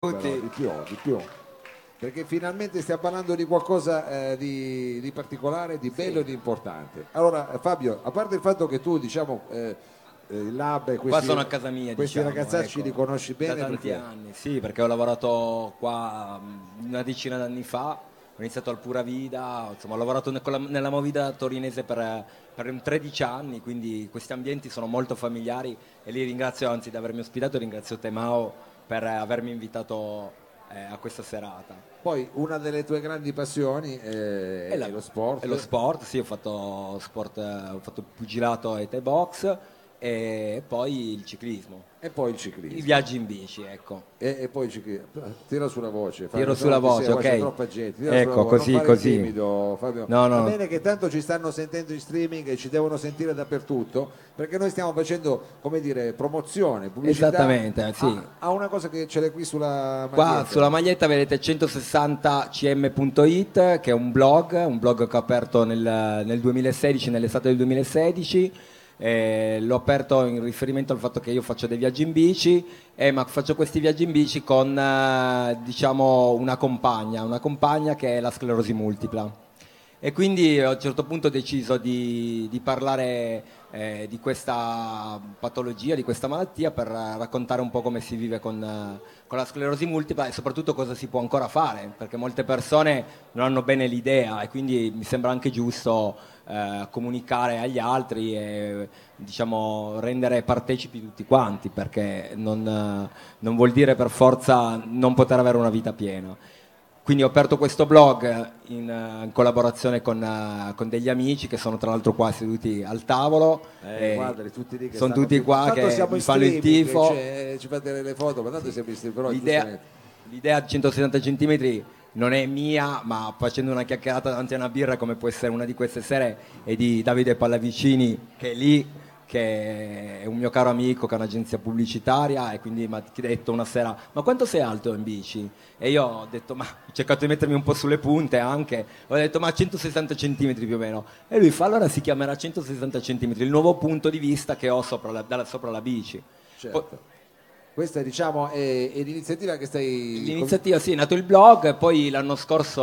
Però, di più, di più. Perché finalmente stiamo parlando di qualcosa eh, di, di particolare, di bello e di importante. Allora, Fabio, a parte il fatto che tu, diciamo, eh, eh, il lab e questi, Qua sono a casa mia, questi diciamo, ragazzacci ecco, li conosci bene? Da tanti perché- anni, sì, perché ho lavorato qua mh, una decina d'anni fa, ho iniziato al Pura Vida, insomma ho lavorato nella Movida torinese per, per un 13 anni, quindi questi ambienti sono molto familiari e li ringrazio anzi di avermi ospitato, ringrazio te Mao per avermi invitato eh, a questa serata. Poi una delle tue grandi passioni eh, è, la- lo sport. È lo sport, sì, ho fatto sport, eh, ho fatto pugilato e Thai box e poi il ciclismo, E poi il i ciclismo. viaggi in bici, ecco. E, e poi il ciclismo. Tira sulla voce. Tiro se sulla voce, sei- ok. troppa gente. Tira Ecco, sulla voce, così, così. timido, Fabio. No, no. Va bene che tanto ci stanno sentendo in streaming e ci devono sentire dappertutto, perché noi stiamo facendo, come dire, promozione, pubblicità. Esattamente, sì. A, a una cosa che ce l'hai qui sulla Qua maglietta. sulla maglietta vedete 160cm.it che è un blog, un blog che ho aperto nel, nel 2016, nell'estate del 2016. Eh, l'ho aperto in riferimento al fatto che io faccio dei viaggi in bici, eh, ma faccio questi viaggi in bici con eh, diciamo una compagna, una compagna che è la sclerosi multipla. E quindi a un certo punto ho deciso di, di parlare eh, di questa patologia, di questa malattia, per raccontare un po' come si vive con, eh, con la sclerosi multipla e soprattutto cosa si può ancora fare, perché molte persone non hanno bene l'idea e quindi mi sembra anche giusto eh, comunicare agli altri e diciamo, rendere partecipi tutti quanti, perché non, eh, non vuol dire per forza non poter avere una vita piena. Quindi ho aperto questo blog in, eh, in collaborazione con, eh, con degli amici che sono tra l'altro qua seduti al tavolo. Eh, e guardali, tutti lì che sono tutti qua che mi fanno il tifo. cioè, ci fate le foto, ma tanto siamo in streaming, però L'idea, l'idea di 170 cm non è mia, ma facendo una chiacchierata davanti a una birra come può essere una di queste sere è di Davide Pallavicini che è lì, che è un mio caro amico che ha un'agenzia pubblicitaria e quindi mi ha detto una sera ma quanto sei alto in bici? E io ho detto ma ho cercato di mettermi un po' sulle punte anche, ho detto ma 160 cm più o meno e lui fa allora si chiamerà 160 cm, il nuovo punto di vista che ho sopra la, dalla- sopra la bici. Certo. Poi- Questa diciamo è, è l'iniziativa che stai... L'iniziativa sì, è nato il blog, poi l'anno scorso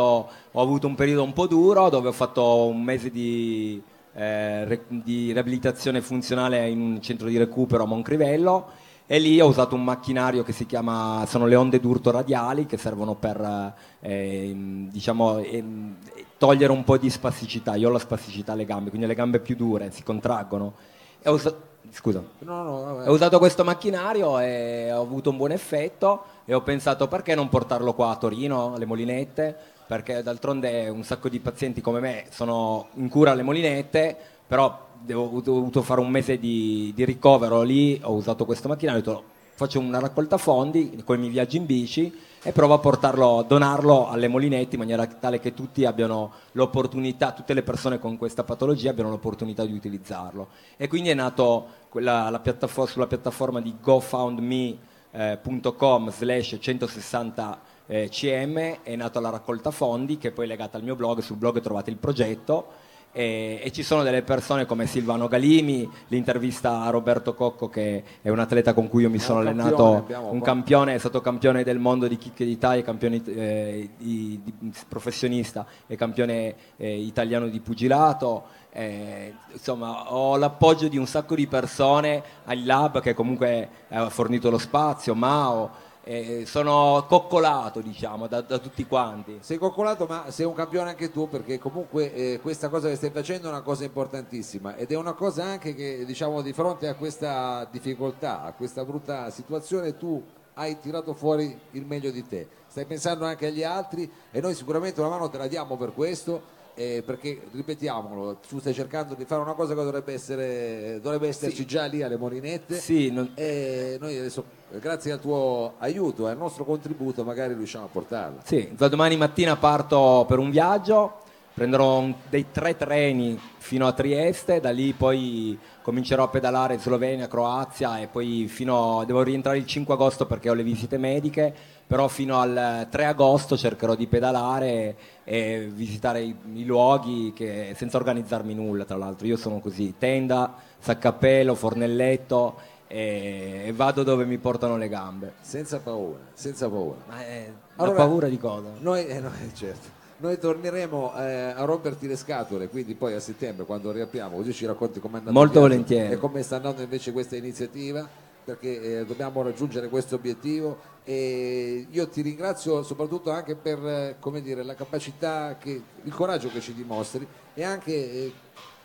ho avuto un periodo un po' duro dove ho fatto un mese di, eh, di riabilitazione funzionale in un centro di recupero a Moncrivello e lì ho usato un macchinario che si chiama, sono le onde d'urto radiali che servono per eh, diciamo, ehm, togliere un po' di spasticità, io ho la spasticità alle gambe, quindi le gambe più dure si contraggono. E ho usa- Scusa. No, no. Ho usato questo macchinario e ho avuto un buon effetto e ho pensato perché non portarlo qua a Torino, alle Molinette, perché d'altronde un sacco di pazienti come me sono in cura alle Molinette, però devo- ho dovuto fare un mese di, di ricovero lì, ho usato questo macchinario, ho detto faccio una raccolta fondi con i miei viaggi in bici e provo a portarlo, donarlo alle Molinette in maniera tale che tutti abbiano l'opportunità, tutte le persone con questa patologia abbiano l'opportunità di utilizzarlo. E quindi è nato quella- la piattafo- sulla piattaforma di gofoundme.com slash 160 eh, cm è nata la raccolta fondi che poi è legata al mio blog, sul blog trovate il progetto e, e ci sono delle persone come Silvano Galimi, l'intervista a Roberto Cocco che è un atleta con cui io mi un sono campione, allenato, abbiamo un campione, è stato campione del mondo di chicche d'Italia, campione eh, di- di- professionista e campione eh, italiano di pugilato. Eh, insomma, ho l'appoggio di un sacco di persone al lab che comunque ha fornito lo spazio, Mao. Eh, sono coccolato, diciamo, da, da tutti quanti. Sei coccolato ma sei un campione anche tu perché comunque eh, questa cosa che stai facendo è una cosa importantissima ed è una cosa anche che diciamo di fronte a questa difficoltà, a questa brutta situazione tu hai tirato fuori il meglio di te, stai pensando anche agli altri e noi sicuramente una mano te la diamo per questo. Eh, perché ripetiamolo, tu stai cercando di fare una cosa che dovrebbe essere dovrebbe esserci già lì alle molinette. Sì, non- e noi adesso grazie al tuo aiuto e al nostro contributo magari riusciamo a portarla. Sì, da domani mattina parto per un viaggio, prenderò un- dei tre treni fino a Trieste, da lì poi comincerò a pedalare in Slovenia, Croazia e poi fino devo rientrare il 5 agosto perché ho le visite mediche, però fino al 3 agosto cercherò di pedalare e visitare i, i luoghi che- senza organizzarmi nulla, tra l'altro. Io sono così, tenda, saccappello, fornelletto e, vado dove mi portano le gambe. senza paura, senza paura. Ma è Allora- la paura di cosa? Noi, eh, no, eh, certo. Noi torneremo eh, a romperti le scatole, quindi poi a settembre quando riapriamo, così ci racconti com'è andato Molto volentieri. e come sta andando invece questa iniziativa, perché eh, dobbiamo raggiungere questo obiettivo e io ti ringrazio soprattutto anche per eh, come dire, la capacità, che, il coraggio che ci dimostri e anche eh,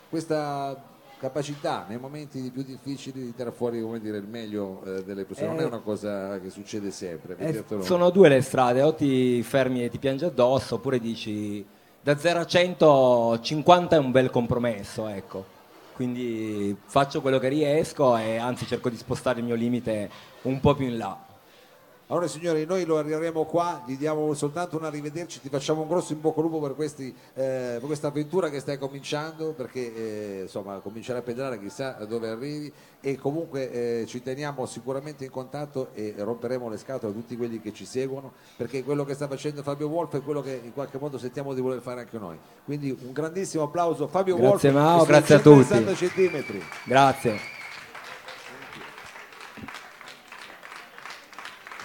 questa capacità nei momenti più difficili di tirare fuori come dire, il meglio eh, delle persone, non è Eh, una cosa che succede sempre. Eh, sono due le strade, o ti fermi e ti piangi addosso, oppure dici da 0 a 100 50 è un bel compromesso, ecco. Quindi faccio quello che riesco e anzi cerco di spostare il mio limite un po' più in là. Allora signori, noi lo arriveremo qua, gli diamo soltanto un arrivederci, ti facciamo un grosso in bocca al lupo per, questi, eh, per questa avventura che stai cominciando, perché eh, insomma comincerai a pedalare chissà dove arrivi e comunque eh, ci teniamo sicuramente in contatto e romperemo le scatole a tutti quelli che ci seguono, perché quello che sta facendo Fabio Wolf è quello che in qualche modo sentiamo di voler fare anche noi. Quindi un grandissimo applauso Fabio Grazie, Wolf. Mao, grazie a tutti. 160 centimetri. Grazie.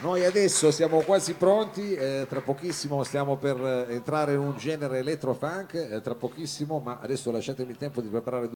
Noi adesso siamo quasi pronti, eh, tra pochissimo stiamo per eh, entrare in un genere elettrofunk, eh, tra pochissimo, ma adesso lasciatemi il tempo di preparare